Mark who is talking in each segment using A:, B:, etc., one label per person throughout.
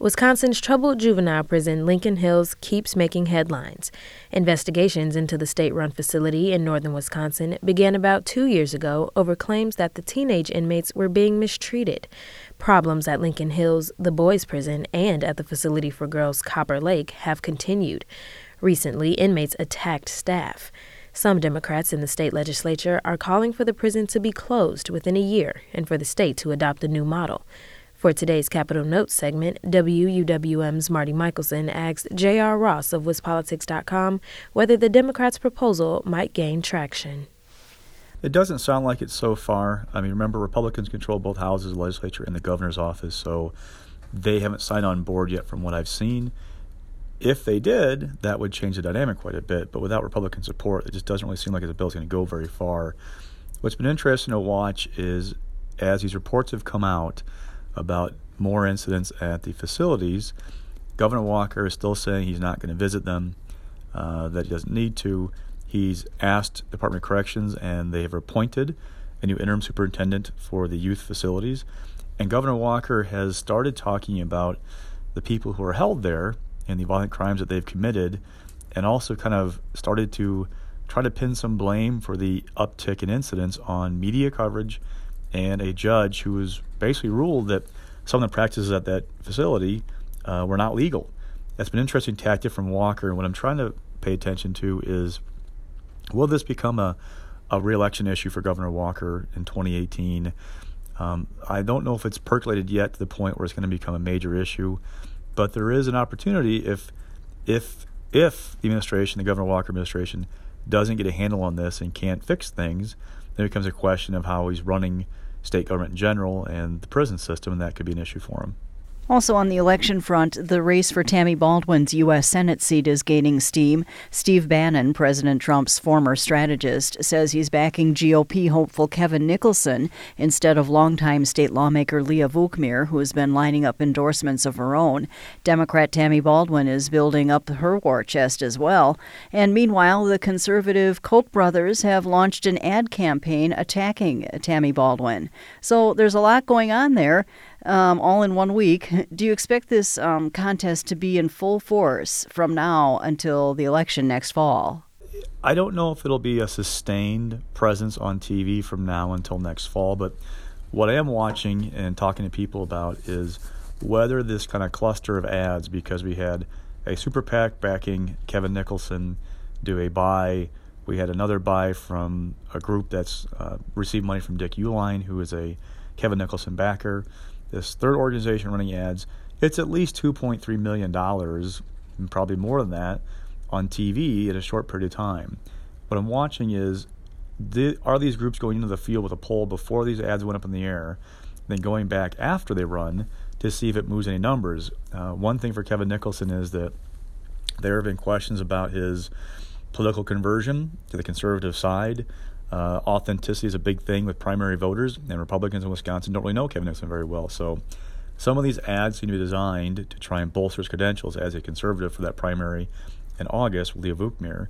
A: Wisconsin's troubled juvenile prison, Lincoln Hills, keeps making headlines. Investigations into the state run facility in northern Wisconsin began about two years ago over claims that the teenage inmates were being mistreated. Problems at Lincoln Hills, the boys' prison, and at the facility for girls, Copper Lake, have continued. Recently, inmates attacked staff. Some Democrats in the state legislature are calling for the prison to be closed within a year and for the state to adopt a new model. For today's Capitol Notes segment, WUWM's Marti Mikkelson asked J.R. Ross of WisPolitics.com whether the Democrats' proposal might gain traction.
B: It doesn't sound like it so far. I mean, remember, Republicans control both houses of the legislature and the governor's office, so they haven't signed on board yet from what I've seen. If they did, that would change the dynamic quite a bit, but without Republican support, it just doesn't really seem like the bill's going to go very far. What's been interesting to watch is as these reports have come out, about more incidents at the facilities. Governor Walker is still saying he's not going to visit them, uh, that he doesn't need to. He's asked Department of Corrections, and they have appointed a new interim superintendent for the youth facilities. And Governor Walker has started talking about the people who are held there and the violent crimes that they've committed, and also kind of started to try to pin some blame for the uptick in incidents on media coverage and a judge who was basically ruled that some of the practices at that facility uh, were not legal. That's been an interesting tactic from Walker, and what I'm trying to pay attention to is will this become a, a reelection issue for Governor Walker in 2018? Um, I don't know if it's percolated yet to the point where it's going to become a major issue, but there is an opportunity if if if the administration, the Governor Walker administration, doesn't get a handle on this and can't fix things, then it becomes a question of how he's running state government in general and the prison system, and that could be an issue for him.
C: Also, on the election front, the race for Tammy Baldwin's U.S. Senate seat is gaining steam. Steve Bannon, President Trump's former strategist, says he's backing GOP hopeful Kevin Nicholson instead of longtime state lawmaker Leah Vukmir, who has been lining up endorsements of her own. Democrat Tammy Baldwin is building up her war chest as well. And meanwhile, the conservative Koch brothers have launched an ad campaign attacking Tammy Baldwin. So there's a lot going on there um, all in one week. Do you expect this um, contest to be in full force from now until the election next fall?
B: I don't know if it'll be a sustained presence on TV from now until next fall, but what I am watching and talking to people about is whether this kind of cluster of ads, because we had a super PAC backing Kevin Nicholson do a buy. We had another buy from a group that's uh, received money from Dick Uihlein, who is a Kevin Nicholson backer this third organization running ads, it's at least $2.3 million, and probably more than that, on TV in a short period of time. What I'm watching is are these groups going into the field with a poll before these ads went up in the air, then going back after they run to see if it moves any numbers? Uh, one thing for Kevin Nicholson is that there have been questions about his political conversion to the conservative side. Uh, authenticity is a big thing with primary voters, and Republicans in Wisconsin don't really know Kevin Nicholson very well. So some of these ads seem to be designed to try and bolster his credentials as a conservative for that primary in August with Leah Vukmir.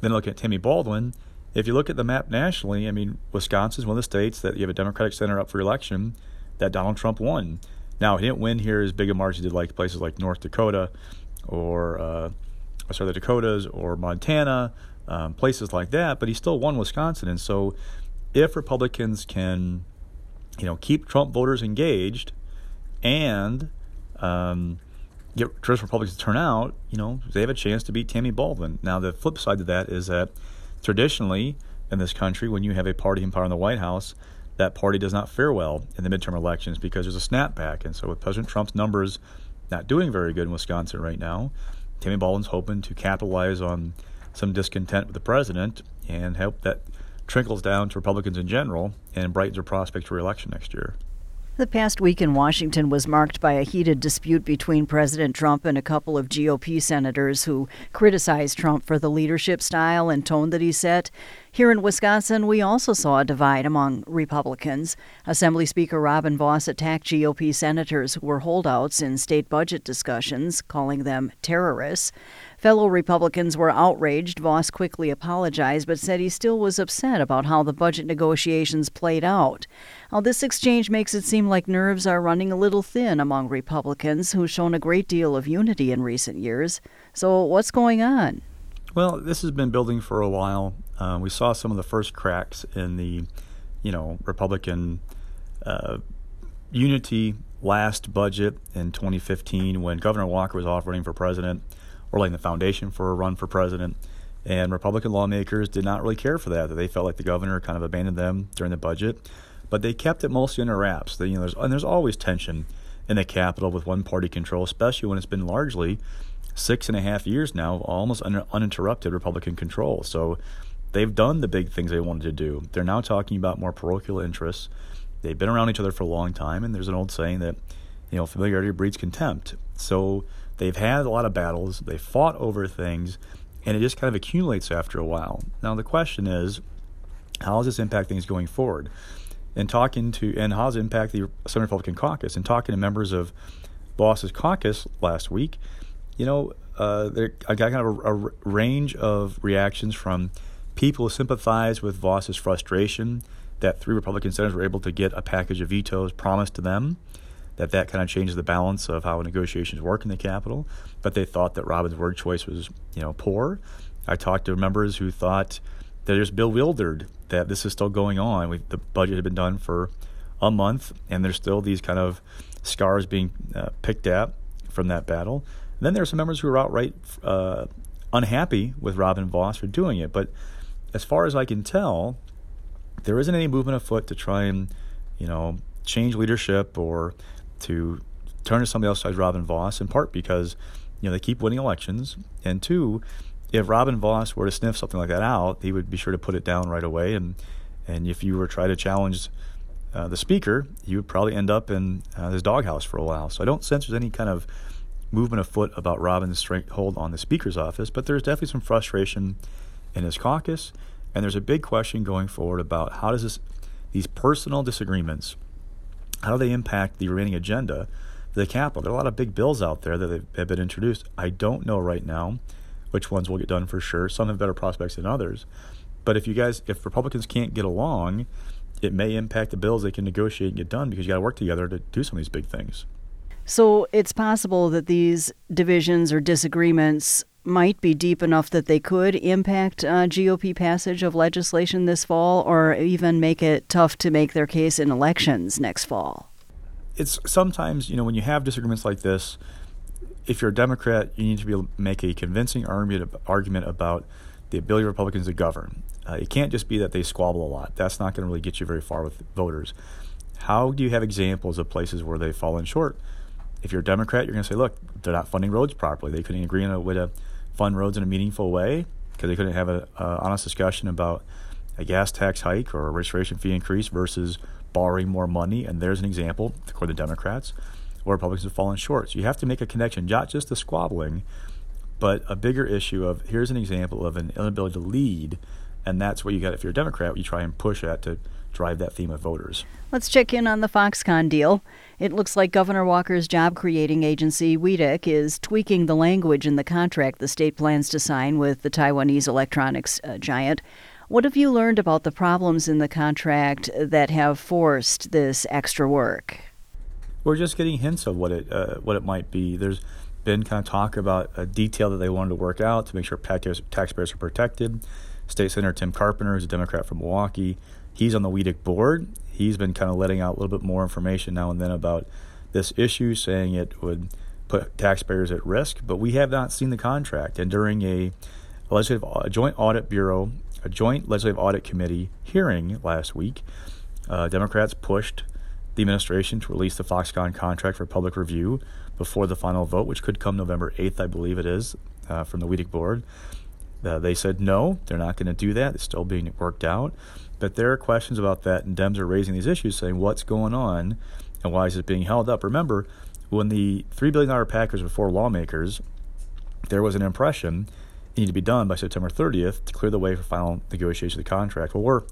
B: Then look at Tammy Baldwin. If you look at the map nationally, I mean, Wisconsin is one of the states that you have a Democratic senator up for election that Donald Trump won. Now, he didn't win here as big a margin as he did like places like North Dakota or, uh, sorry, the Dakotas or Montana um, places like that, but he still won Wisconsin. And so, if Republicans can, you know, keep Trump voters engaged and um, get traditional Republicans to turn out, you know, they have a chance to beat Tammy Baldwin. Now, the flip side to that is that traditionally in this country, when you have a party in power in the White House, that party does not fare well in the midterm elections because there's a snapback. And so, with President Trump's numbers not doing very good in Wisconsin right now, Tammy Baldwin's hoping to capitalize on some discontent with the president and hope that trickles down to Republicans in general and brightens their prospects for election next year.
C: The past week in Washington was marked by a heated dispute between President Trump and a couple of GOP senators who criticized Trump for the leadership style and tone that he set. Here in Wisconsin, we also saw a divide among Republicans. Assembly Speaker Robin Vos attacked GOP senators who were holdouts in state budget discussions, calling them terrorists. Fellow Republicans were outraged. Vos quickly apologized, but said he still was upset about how the budget negotiations played out. Now, this exchange makes it seem like nerves are running a little thin among Republicans, who've shown a great deal of unity in recent years. So, what's going on?
B: Well, this has been building for a while. Uh, we saw some of the first cracks in the, you know, Republican uh, unity last budget in 2015 when Governor Walker was off running for president or laying the foundation for a run for president. And Republican lawmakers did not really care for that. That they felt like the governor kind of abandoned them during the budget, but they kept it mostly under wraps. You know, there's, and there's always tension in the Capitol with one-party control, especially when it's been largely six and a half years now, almost un- uninterrupted Republican control. So they've done the big things they wanted to do. They're now talking about more parochial interests. They've been around each other for a long time, and there's an old saying that, you know, familiarity breeds contempt. So they've had a lot of battles. They fought over things, and it just kind of accumulates after a while. Now the question is, how does this impact things going forward? And talking to, and how does it impact the Senate Republican caucus? And talking to members of Vos's caucus last week, you know, uh, I got kind of a, a, range of reactions from people who sympathize with Vos's frustration that three Republican senators were able to get a package of vetoes promised to them, that that kind of changes the balance of how negotiations work in the Capitol. But they thought that Robin's word choice was, you know, poor. I talked to members who thought they're just bewildered that this is still going on. We, the budget had been done for a month, and there's still these kind of scars being uh, picked at from that battle. And then there are some members who are outright uh, unhappy with Robin Vos for doing it. But as far as I can tell, there isn't any movement afoot to try and, you know, change leadership or to turn to somebody else besides Robin Vos, in part because, you know, they keep winning elections. And two, if Robin Vos were to sniff something like that out, he would be sure to put it down right away. And, and if you were to try to challenge uh, the speaker, you would probably end up in uh, his doghouse for a while. So I don't sense there's any kind of movement afoot about Robin's stranglehold on the Speaker's office, but there's definitely some frustration in his caucus, and there's a big question going forward about how does this, these personal disagreements, how do they impact the remaining agenda of the Capitol? There are a lot of big bills out there that have been introduced. I don't know right now which ones will get done for sure. Some have better prospects than others. But if you guys, if Republicans can't get along, it may impact the bills they can negotiate and get done because you got to work together to do some of these big things.
C: So it's possible that these divisions or disagreements might be deep enough that they could impact uh, GOP passage of legislation this fall or even make it tough to make their case in elections next fall.
B: It's sometimes, you know, when you have disagreements like this, if you're a Democrat, you need to be able to make a convincing argument about the ability of Republicans to govern. Uh, it can't just be that they squabble a lot. That's not going to really get you very far with voters. How do you have examples of places where they've fallen short? if you're a Democrat, you're going to say, look, they're not funding roads properly. They couldn't agree on a way to fund roads in a meaningful way because they couldn't have an honest discussion about a gas tax hike or a registration fee increase versus borrowing more money. And there's an example, according to Democrats, where Republicans have fallen short. So you have to make a connection, not just the squabbling, but a bigger issue of here's an example of an inability to lead. And that's what you got if you're a Democrat, you try and push at to drive that theme of voters.
C: Let's check in on the Foxconn deal. It looks like Governor Walker's job creating agency, WEDC, is tweaking the language in the contract the state plans to sign with the Taiwanese electronics uh, giant. What have you learned about the problems in the contract that have forced this extra work?
B: We're just getting hints of what it uh, what it might be. There's been kind of talk about a detail that they wanted to work out to make sure taxpayers are protected. State Senator Tim Carpenter, who's a Democrat from Milwaukee, he's on the WEDC board. He's been kind of letting out a little bit more information now and then about this issue, saying it would put taxpayers at risk. But we have not seen the contract. And during a legislative a joint audit bureau, a joint legislative audit committee hearing last week, uh, Democrats pushed the administration to release the Foxconn contract for public review before the final vote, which could come November 8th, I believe it is, uh, from the WEDC board. Uh, they said no, they're not going to do that. It's still being worked out. But there are questions about that, and Dems are raising these issues, saying what's going on and why is it being held up. Remember, when the $3 billion package was before lawmakers, there was an impression it needed to be done by September 30th to clear the way for final negotiation of the contract. Well, we're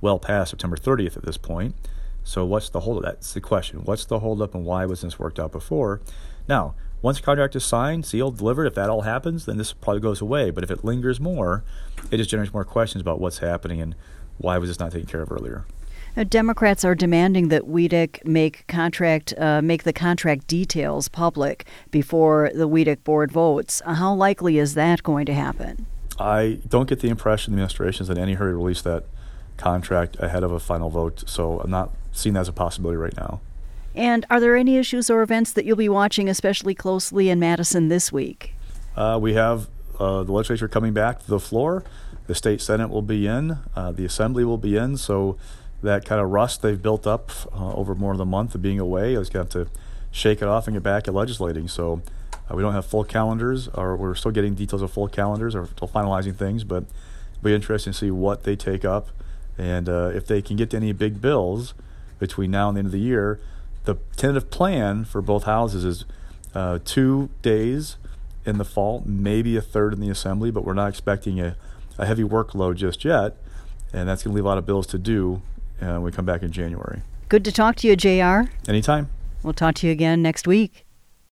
B: well past September 30th at this point. So what's the holdup? That's the question. What's the holdup and why wasn't this worked out before? Now, once the contract is signed, sealed, delivered, if that all happens, then this probably goes away. But if it lingers more, it just generates more questions about what's happening and why was this not taken care of earlier.
C: Now, Democrats are demanding that WEDC make contract uh, make the contract details public before the WEDC board votes. How likely is that going to happen?
B: I don't get the impression the administration is in any hurry to release that contract ahead of a final vote, so I'm not seeing that as a possibility right now.
C: And are there any issues or events that you'll be watching especially closely in Madison this week?
B: Uh, we have uh, the legislature coming back to the floor. The state senate will be in. Uh, the assembly will be in. So that kind of rust they've built up uh, over more than a month of being away is going to have to shake it off and get back at legislating. So uh, we don't have full calendars, or we're still getting details of full calendars, or still finalizing things. But it'll be interesting to see what they take up, and uh, if they can get to any big bills between now and the end of the year. The tentative plan for both houses is uh, two days in the fall, maybe a third in the assembly, but we're not expecting a, a heavy workload just yet, and that's going to leave a lot of bills to do uh, when we come back in January.
C: Good to talk to you, JR.
B: Anytime.
C: We'll talk to you again next week.